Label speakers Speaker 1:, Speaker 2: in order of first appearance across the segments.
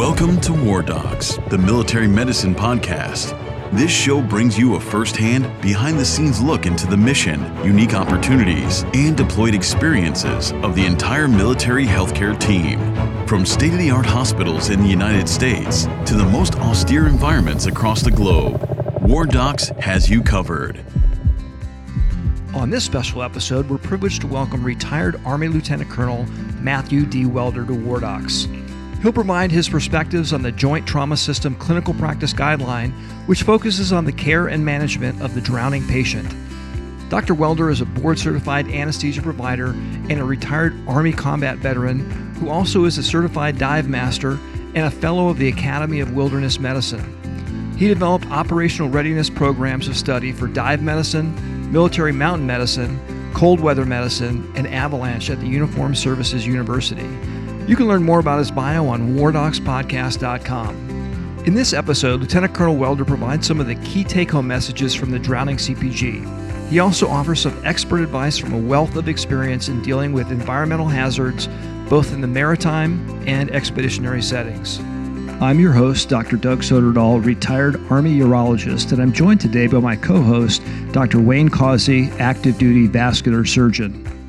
Speaker 1: Welcome to War Docs, the military medicine podcast. This show brings you a firsthand, behind the scenes look into the mission, unique opportunities, and deployed experiences of the entire military healthcare team. From state of the art hospitals in the United States to the most austere environments across the globe, War Docs has you covered.
Speaker 2: On this special episode, we're privileged to welcome retired Army Lieutenant Colonel Matthew D. Welder to War Docs. He'll provide his perspectives on the Joint Trauma System Clinical Practice Guideline, which focuses on the care and management of the drowning patient. Dr. Welder is a board certified anesthesia provider and a retired Army combat veteran who also is a certified dive master and a fellow of the Academy of Wilderness Medicine. He developed operational readiness programs of study for dive medicine, military mountain medicine, cold weather medicine, and avalanche at the Uniformed Services University. You can learn more about his bio on wardocspodcast.com. In this episode, Lieutenant Colonel Welder provides some of the key take home messages from the drowning CPG. He also offers some expert advice from a wealth of experience in dealing with environmental hazards, both in the maritime and expeditionary settings. I'm your host, Dr. Doug Soderdahl, retired Army urologist, and I'm joined today by my co host, Dr. Wayne Causey, active duty vascular surgeon.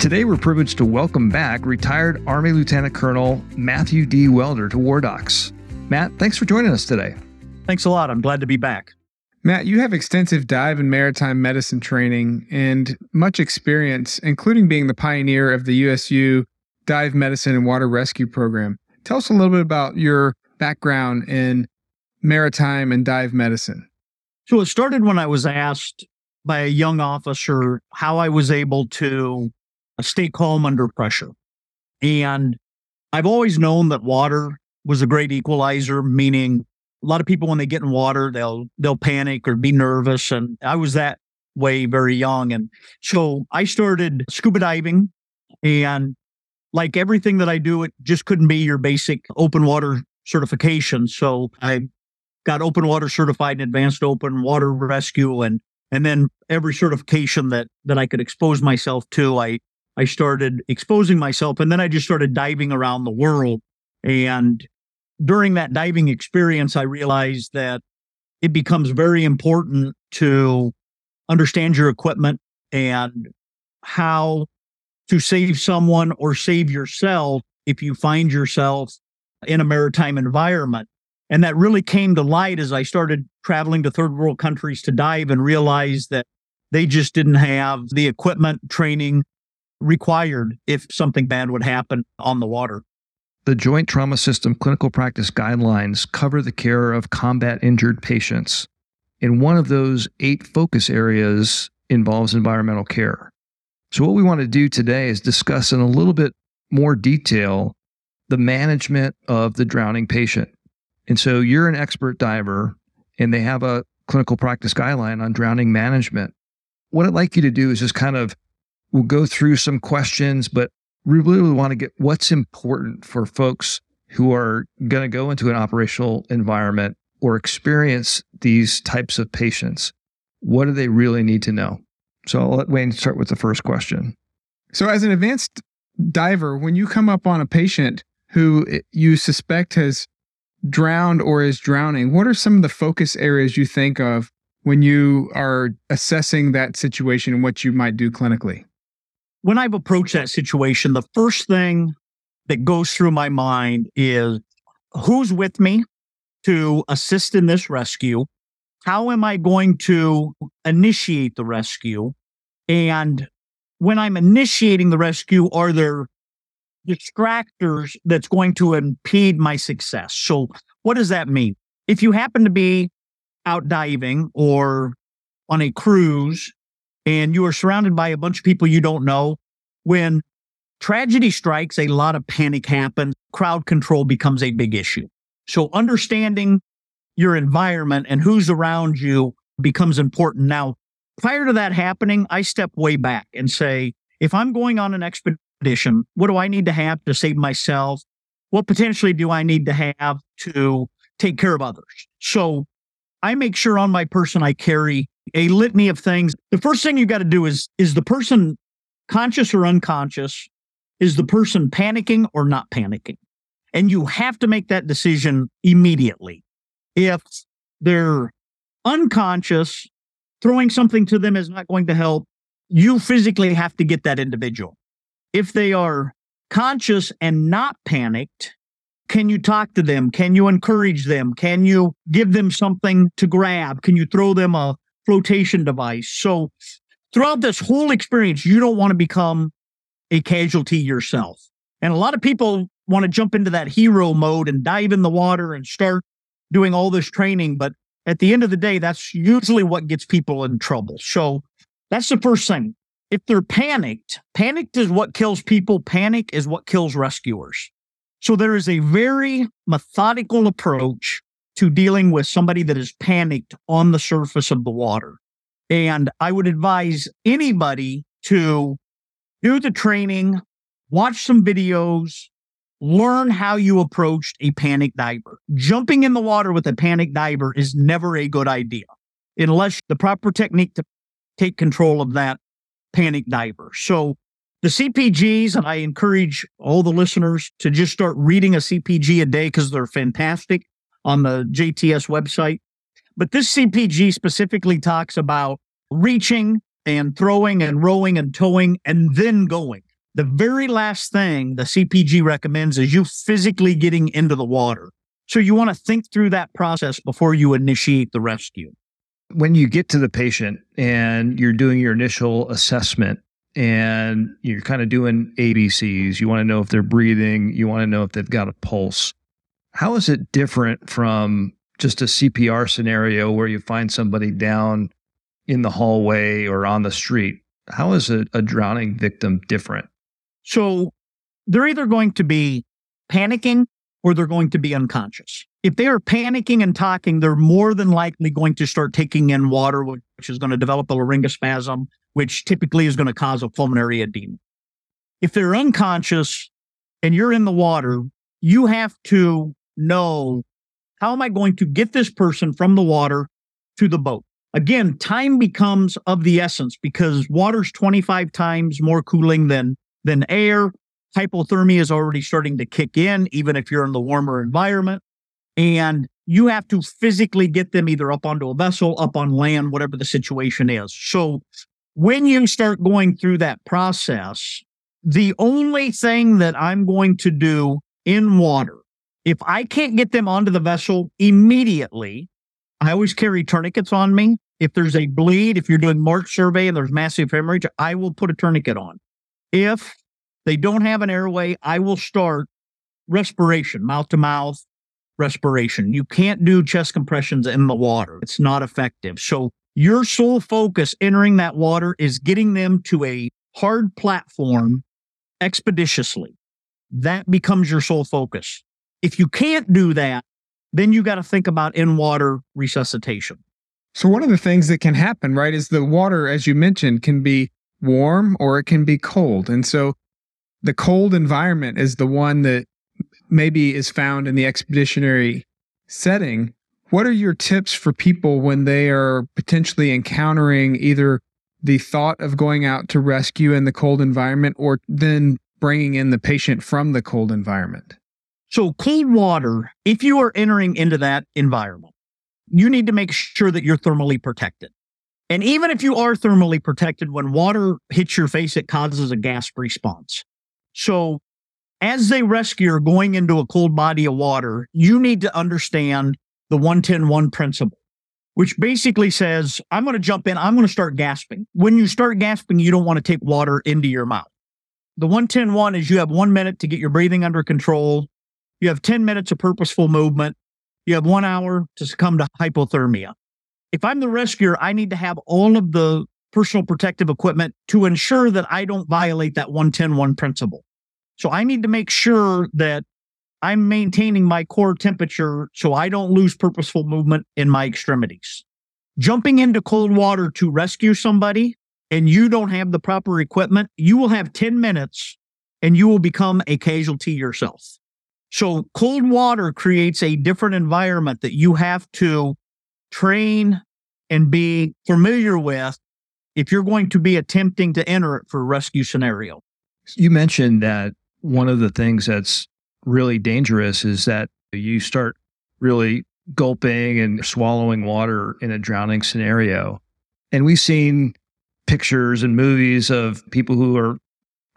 Speaker 2: Today, we're privileged to welcome back retired Army Lieutenant Colonel Matthew D. Welder to War Docs. Matt, thanks for joining us today.
Speaker 3: Thanks a lot. I'm glad to be back.
Speaker 4: Matt, you have extensive dive and maritime medicine training and much experience, including being the pioneer of the USU Dive Medicine and Water Rescue Program. Tell us a little bit about your background in maritime and dive medicine.
Speaker 3: So it started when I was asked by a young officer how I was able to stay calm under pressure. And I've always known that water was a great equalizer, meaning a lot of people when they get in water, they'll they'll panic or be nervous. And I was that way very young. And so I started scuba diving and like everything that I do, it just couldn't be your basic open water certification. So I got open water certified and advanced open water rescue and and then every certification that that I could expose myself to, I I started exposing myself and then I just started diving around the world. And during that diving experience, I realized that it becomes very important to understand your equipment and how to save someone or save yourself if you find yourself in a maritime environment. And that really came to light as I started traveling to third world countries to dive and realized that they just didn't have the equipment, training, required if something bad would happen on the water.
Speaker 2: The Joint Trauma System clinical practice guidelines cover the care of combat injured patients. And one of those eight focus areas involves environmental care. So, what we want to do today is discuss in a little bit more detail the management of the drowning patient. And so, you're an expert diver, and they have a clinical practice guideline on drowning management. What I'd like you to do is just kind of We'll go through some questions, but we really want to get what's important for folks who are going to go into an operational environment or experience these types of patients. What do they really need to know? So I'll let Wayne start with the first question.
Speaker 4: So, as an advanced diver, when you come up on a patient who you suspect has drowned or is drowning, what are some of the focus areas you think of when you are assessing that situation and what you might do clinically?
Speaker 3: When I've approached that situation, the first thing that goes through my mind is who's with me to assist in this rescue? How am I going to initiate the rescue? And when I'm initiating the rescue, are there distractors that's going to impede my success? So, what does that mean? If you happen to be out diving or on a cruise and you are surrounded by a bunch of people you don't know. When tragedy strikes, a lot of panic happens. Crowd control becomes a big issue. So understanding your environment and who's around you becomes important. Now, prior to that happening, I step way back and say, if I'm going on an expedition, what do I need to have to save myself? What potentially do I need to have to take care of others? So I make sure on my person I carry a litany of things. The first thing you got to do is is the person conscious or unconscious? Is the person panicking or not panicking? And you have to make that decision immediately. If they're unconscious, throwing something to them is not going to help. You physically have to get that individual. If they are conscious and not panicked, can you talk to them? Can you encourage them? Can you give them something to grab? Can you throw them a flotation device? So, throughout this whole experience, you don't want to become a casualty yourself. And a lot of people want to jump into that hero mode and dive in the water and start doing all this training. But at the end of the day, that's usually what gets people in trouble. So that's the first thing. If they're panicked, panicked is what kills people, panic is what kills rescuers. So there is a very methodical approach to dealing with somebody that is panicked on the surface of the water. And I would advise anybody to do the training, watch some videos, learn how you approached a panic diver. Jumping in the water with a panic diver is never a good idea unless the proper technique to take control of that panic diver. So the CPGs, and I encourage all the listeners to just start reading a CPG a day because they're fantastic on the JTS website. But this CPG specifically talks about reaching and throwing and rowing and towing and then going. The very last thing the CPG recommends is you physically getting into the water. So you want to think through that process before you initiate the rescue.
Speaker 2: When you get to the patient and you're doing your initial assessment and you're kind of doing ABCs, you want to know if they're breathing, you want to know if they've got a pulse. How is it different from just a CPR scenario where you find somebody down in the hallway or on the street? How is a, a drowning victim different?
Speaker 3: So they're either going to be panicking or they're going to be unconscious. If they are panicking and talking, they're more than likely going to start taking in water, which is going to develop a laryngospasm, which typically is going to cause a pulmonary edema. If they're unconscious and you're in the water, you have to know how am I going to get this person from the water to the boat? Again, time becomes of the essence because water's 25 times more cooling than than air. Hypothermia is already starting to kick in, even if you're in the warmer environment. And you have to physically get them either up onto a vessel, up on land, whatever the situation is. So when you start going through that process, the only thing that I'm going to do in water, if I can't get them onto the vessel immediately, I always carry tourniquets on me. If there's a bleed, if you're doing march survey and there's massive hemorrhage, I will put a tourniquet on. If they don't have an airway, I will start respiration, mouth to mouth respiration. You can't do chest compressions in the water, it's not effective. So, your sole focus entering that water is getting them to a hard platform expeditiously. That becomes your sole focus. If you can't do that, then you got to think about in water resuscitation.
Speaker 4: So, one of the things that can happen, right, is the water, as you mentioned, can be warm or it can be cold. And so the cold environment is the one that maybe is found in the expeditionary setting. What are your tips for people when they are potentially encountering either the thought of going out to rescue in the cold environment or then bringing in the patient from the cold environment?
Speaker 3: So, cold water, if you are entering into that environment, you need to make sure that you're thermally protected. And even if you are thermally protected, when water hits your face, it causes a gasp response. So, as they rescue going into a cold body of water, you need to understand the 110 1 principle, which basically says, I'm going to jump in, I'm going to start gasping. When you start gasping, you don't want to take water into your mouth. The 110 1 is you have one minute to get your breathing under control, you have 10 minutes of purposeful movement, you have one hour to succumb to hypothermia if I'm the rescuer, I need to have all of the personal protective equipment to ensure that I don't violate that 1101 principle. So I need to make sure that I'm maintaining my core temperature so I don't lose purposeful movement in my extremities. Jumping into cold water to rescue somebody and you don't have the proper equipment, you will have 10 minutes and you will become a casualty yourself. So cold water creates a different environment that you have to train and be familiar with if you're going to be attempting to enter it for a rescue scenario.
Speaker 2: You mentioned that one of the things that's really dangerous is that you start really gulping and swallowing water in a drowning scenario. And we've seen pictures and movies of people who are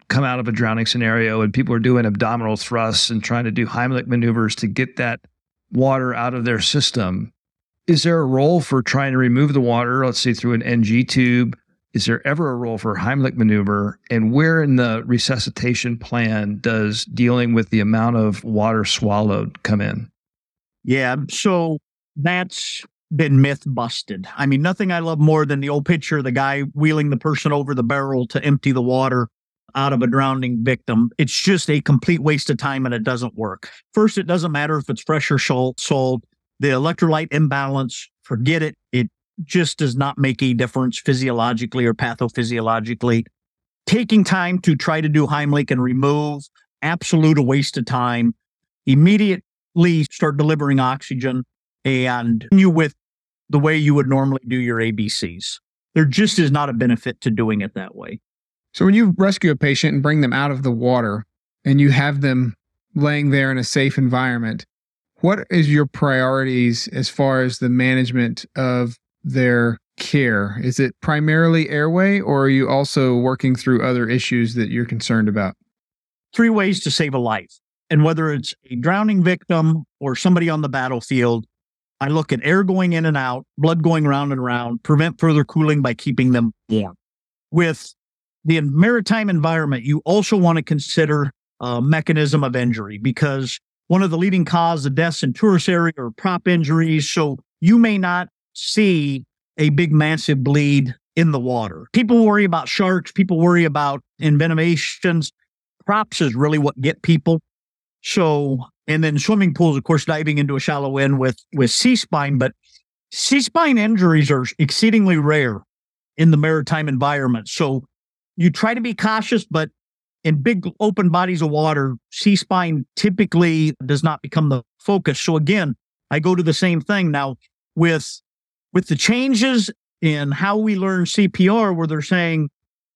Speaker 2: come out of a drowning scenario and people are doing abdominal thrusts and trying to do Heimlich maneuvers to get that water out of their system. Is there a role for trying to remove the water, let's say through an NG tube? Is there ever a role for Heimlich maneuver? And where in the resuscitation plan does dealing with the amount of water swallowed come in?
Speaker 3: Yeah. So that's been myth busted. I mean, nothing I love more than the old picture of the guy wheeling the person over the barrel to empty the water out of a drowning victim. It's just a complete waste of time and it doesn't work. First, it doesn't matter if it's fresh or sold. The electrolyte imbalance, forget it. It just does not make a difference physiologically or pathophysiologically. Taking time to try to do Heimlich and remove, absolute a waste of time. Immediately start delivering oxygen and you with the way you would normally do your ABCs. There just is not a benefit to doing it that way.
Speaker 4: So when you rescue a patient and bring them out of the water and you have them laying there in a safe environment, what is your priorities as far as the management of their care? Is it primarily airway or are you also working through other issues that you're concerned about?
Speaker 3: Three ways to save a life. And whether it's a drowning victim or somebody on the battlefield, I look at air going in and out, blood going round and round, prevent further cooling by keeping them warm. With the maritime environment, you also want to consider a mechanism of injury because one of the leading causes of deaths in tourist area are prop injuries. So you may not see a big massive bleed in the water. People worry about sharks, people worry about envenomations. Props is really what get people. So, and then swimming pools, of course, diving into a shallow end with with C spine, but C spine injuries are exceedingly rare in the maritime environment. So you try to be cautious, but in big open bodies of water, C spine typically does not become the focus. So again, I go to the same thing now with with the changes in how we learn CPR, where they're saying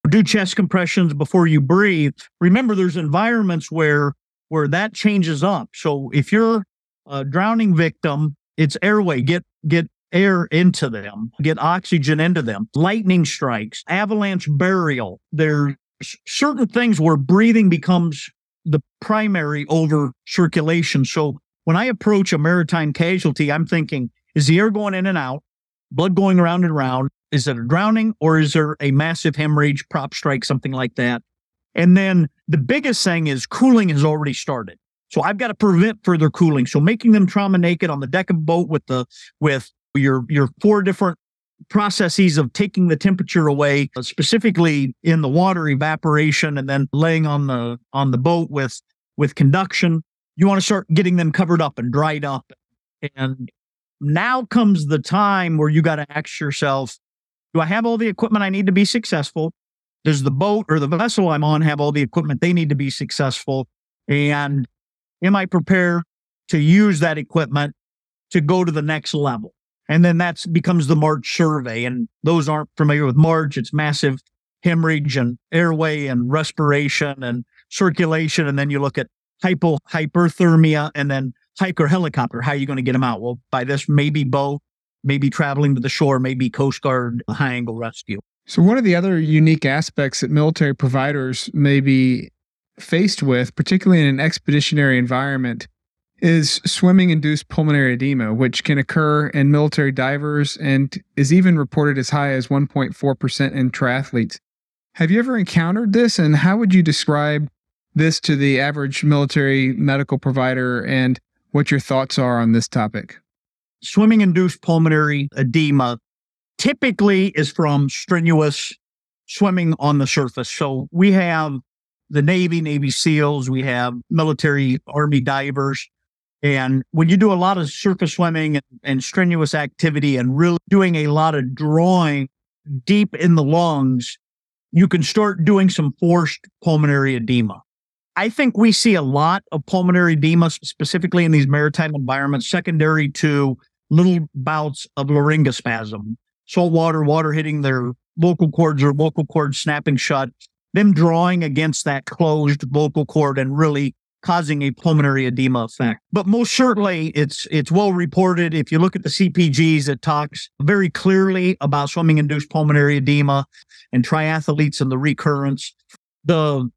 Speaker 3: do chest compressions before you breathe. Remember, there's environments where where that changes up. So if you're a drowning victim, it's airway. Get get air into them, get oxygen into them. Lightning strikes, avalanche burial. There's certain things where breathing becomes the primary over circulation. So when I approach a maritime casualty, I'm thinking, is the air going in and out, blood going around and around? Is it a drowning or is there a massive hemorrhage, prop strike, something like that? And then the biggest thing is cooling has already started. So I've got to prevent further cooling. So making them trauma naked on the deck of a boat with the with your your four different processes of taking the temperature away, uh, specifically in the water evaporation, and then laying on the on the boat with with conduction. You want to start getting them covered up and dried up. And now comes the time where you got to ask yourself, do I have all the equipment I need to be successful? Does the boat or the vessel I'm on have all the equipment they need to be successful? And am I prepared to use that equipment to go to the next level? And then that becomes the March survey. And those aren't familiar with March, it's massive hemorrhage and airway and respiration and circulation. And then you look at hypo hyperthermia and then hike or helicopter. How are you going to get them out? Well, by this, maybe boat, maybe traveling to the shore, maybe Coast Guard high angle rescue.
Speaker 4: So, one of the other unique aspects that military providers may be faced with, particularly in an expeditionary environment, is swimming induced pulmonary edema, which can occur in military divers and is even reported as high as 1.4% in triathletes. Have you ever encountered this, and how would you describe this to the average military medical provider and what your thoughts are on this topic?
Speaker 3: Swimming induced pulmonary edema typically is from strenuous swimming on the surface. So we have the Navy, Navy SEALs, we have military Army divers and when you do a lot of surface swimming and, and, strenuous activity and really doing a lot of drawing deep in the lungs, you can start doing some forced pulmonary edema. I think we see a lot of pulmonary edema, specifically in these maritime environments, secondary to little bouts of laryngospasm, salt water, water hitting their vocal cords or vocal cords snapping shut, them drawing against that closed vocal cord and really causing a pulmonary edema effect. But most certainly it's it's well reported. If you look at the CPGs, it talks very clearly about swimming induced pulmonary edema and triathletes and the recurrence. The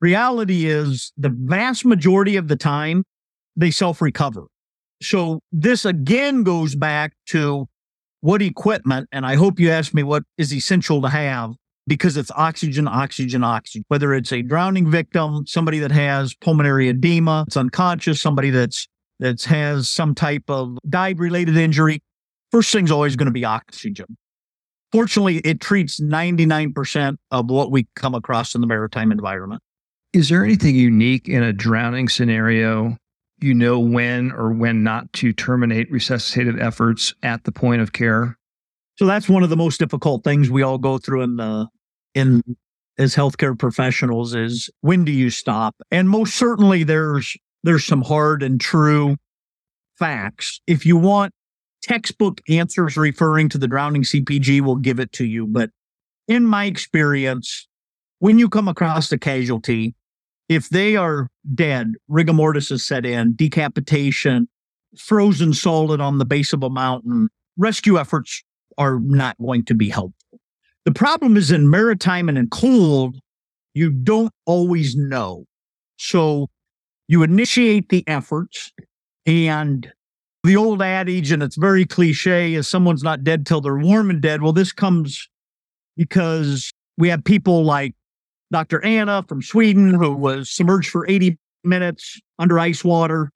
Speaker 3: reality is the vast majority of the time they self-recover. So this again goes back to what equipment, and I hope you ask me what is essential to have because it's oxygen, oxygen, oxygen. Whether it's a drowning victim, somebody that has pulmonary edema, it's unconscious, somebody that's that has some type of dive related injury, first thing's always going to be oxygen. Fortunately, it treats 99% of what we come across in the maritime environment.
Speaker 2: Is there anything unique in a drowning scenario? You know when or when not to terminate resuscitative efforts at the point of care?
Speaker 3: So that's one of the most difficult things we all go through in the in as healthcare professionals is when do you stop? And most certainly there's there's some hard and true facts. If you want textbook answers referring to the drowning CPG, we'll give it to you. But in my experience, when you come across a casualty, if they are dead, rigor mortis is set in, decapitation, frozen solid on the base of a mountain, rescue efforts are not going to be helpful. The problem is in maritime and in cold, you don't always know. So you initiate the efforts and the old adage, and it's very cliche, is someone's not dead till they're warm and dead. Well, this comes because we have people like Dr. Anna from Sweden, who was submerged for 80 minutes under ice water,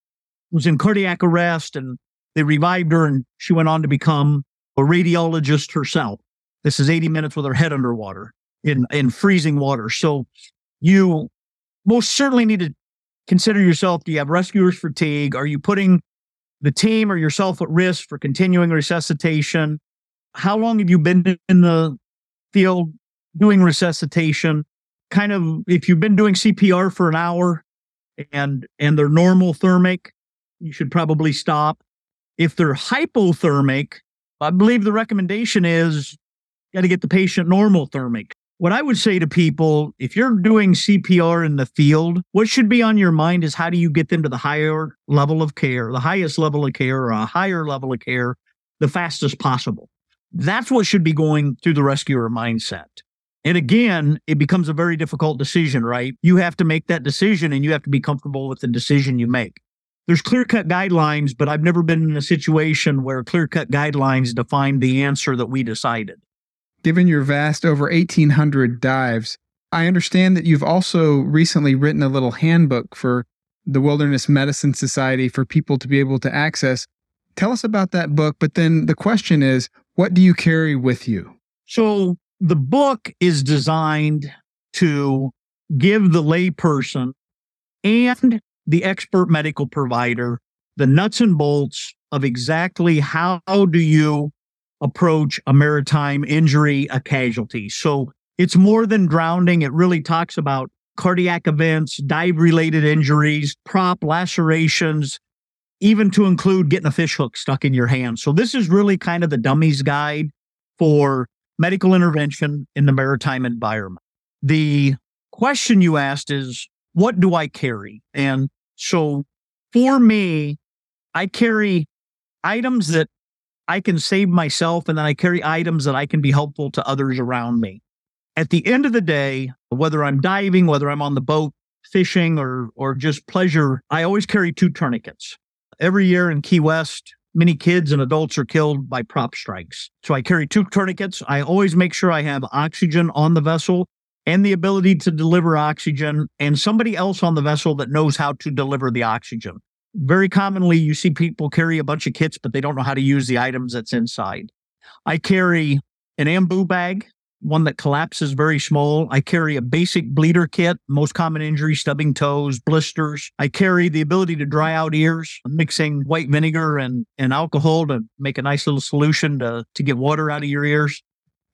Speaker 3: was in cardiac arrest, and they revived her, and she went on to become a radiologist herself. This is 80 minutes with her head underwater in, in freezing water. So you most certainly need to consider yourself. Do you have rescuer's fatigue? Are you putting the team or yourself at risk for continuing resuscitation? How long have you been in the field doing resuscitation? Kind of, if you've been doing CPR for an hour and and they're normothermic, you should probably stop. If they're hypothermic, I believe the recommendation is got to get the patient normothermic. What I would say to people, if you're doing CPR in the field, what should be on your mind is how do you get them to the higher level of care, the highest level of care, or a higher level of care the fastest possible. That's what should be going through the rescuer mindset. And again, it becomes a very difficult decision, right? You have to make that decision and you have to be comfortable with the decision you make there's clear cut guidelines, but I've never been in a situation where clear cut guidelines define the answer that we decided.
Speaker 4: Given your vast over 1,800 dives, I understand that you've also recently written a little handbook for the Wilderness Medicine Society for people to be able to access. Tell us about that book. But then the question is, what do you carry with you?
Speaker 3: So the book is designed to give the layperson and the expert medical provider the nuts and bolts of exactly how do you approach a maritime injury, a casualty. So it's more than drowning. It really talks about cardiac events, dive related injuries, prop lacerations, even to include getting a fish hook stuck in your hand. So this is really kind of the dummies guide for medical intervention in the maritime environment. The question you asked is, what do I carry? And so for me, I carry items that I can save myself, and then I carry items that I can be helpful to others around me. At the end of the day, whether I'm diving, whether I'm on the boat, fishing, or or just pleasure, I always carry two tourniquets. Every year in Key West, many kids and adults are killed by prop strikes. So I carry two tourniquets. I always make sure I have oxygen on the vessel and the ability to deliver oxygen and somebody else on the vessel that knows how to deliver the oxygen. Very commonly, you see people carry a bunch of kits, but they don't know how to use the items that's inside. I carry an ambu bag, one that collapses very small. I carry a basic bleeder kit, most common injury, stubbing toes, blisters. I carry the ability to dry out ears, mixing white vinegar and, and alcohol to make a nice little solution to, to get water out of your ears.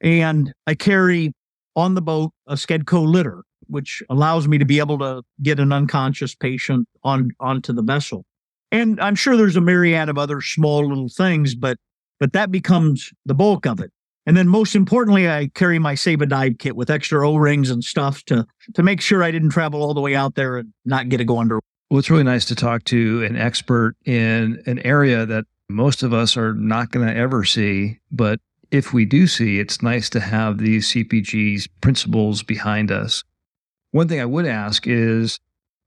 Speaker 3: And I carry on the boat a Skedco litter, which allows me to be able to get an unconscious patient on onto the vessel. And I'm sure there's a myriad of other small little things, but but that becomes the bulk of it. And then most importantly, I carry my a Dive kit with extra O-rings and stuff to to make sure I didn't travel all the way out there and not get to go under
Speaker 2: Well, it's really nice to talk to an expert in an area that most of us are not going to ever see. But if we do see, it's nice to have these CPGs principles behind us. One thing I would ask is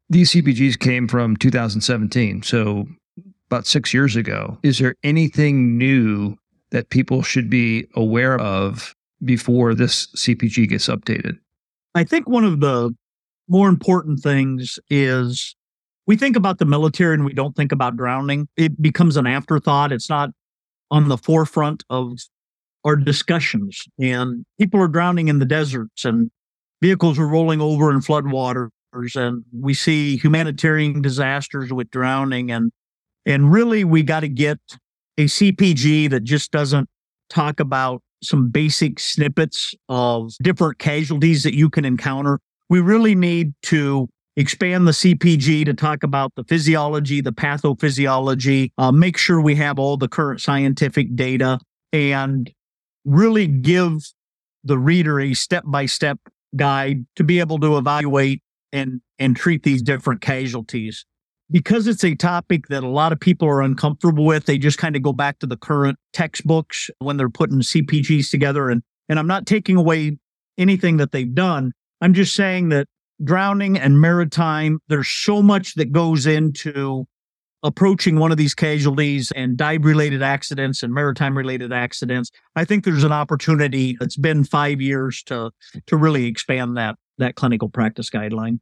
Speaker 2: these CPGs came from 2017. So about six years ago. Is there anything new that people should be aware of before this CPG gets updated?
Speaker 3: I think one of the more important things is we think about the military and we don't think about drowning. It becomes an afterthought. It's not on the forefront of our discussions. And people are drowning in the deserts and vehicles are rolling over in floodwaters. And we see humanitarian disasters with drowning. And, and really, we got to get a CPG that just doesn't talk about some basic snippets of different casualties that you can encounter. We really need to expand the CPG to talk about the physiology, the pathophysiology, uh, make sure we have all the current scientific data, and really give the reader a step by step guide to be able to evaluate and, and treat these different casualties. Because it's a topic that a lot of people are uncomfortable with, they just kind of go back to the current textbooks when they're putting CPGs together. And, and I'm not taking away anything that they've done. I'm just saying that drowning and maritime, there's so much that goes into approaching one of these casualties and dive related accidents and maritime related accidents. I think there's an opportunity. It's been five years to to really expand that that clinical practice guideline.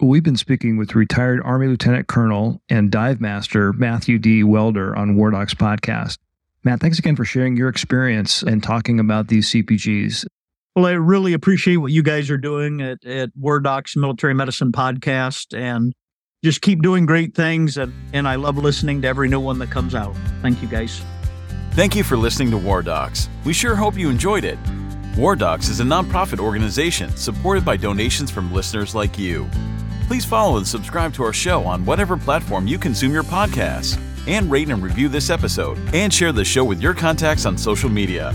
Speaker 2: We've been speaking with retired Army Lieutenant Colonel and dive master Matthew D. Welder on War Docs podcast. Matt, thanks again for sharing your experience and talking about these CPGs.
Speaker 3: Well, I really appreciate what you guys are doing at, at War Docs Military Medicine Podcast and just keep doing great things. And, and I love listening to every new one that comes out. Thank you, guys.
Speaker 1: Thank you for listening to War Docs. We sure hope you enjoyed it. War Docs is a nonprofit organization supported by donations from listeners like you. Please follow and subscribe to our show on whatever platform you consume your podcasts, and rate and review this episode, and share the show with your contacts on social media.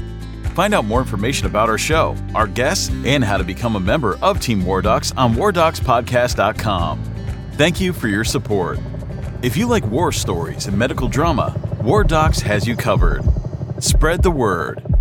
Speaker 1: Find out more information about our show, our guests, and how to become a member of Team War Docs on WarDocsPodcast.com. Thank you for your support. If you like war stories and medical drama, War Docs has you covered. Spread the word.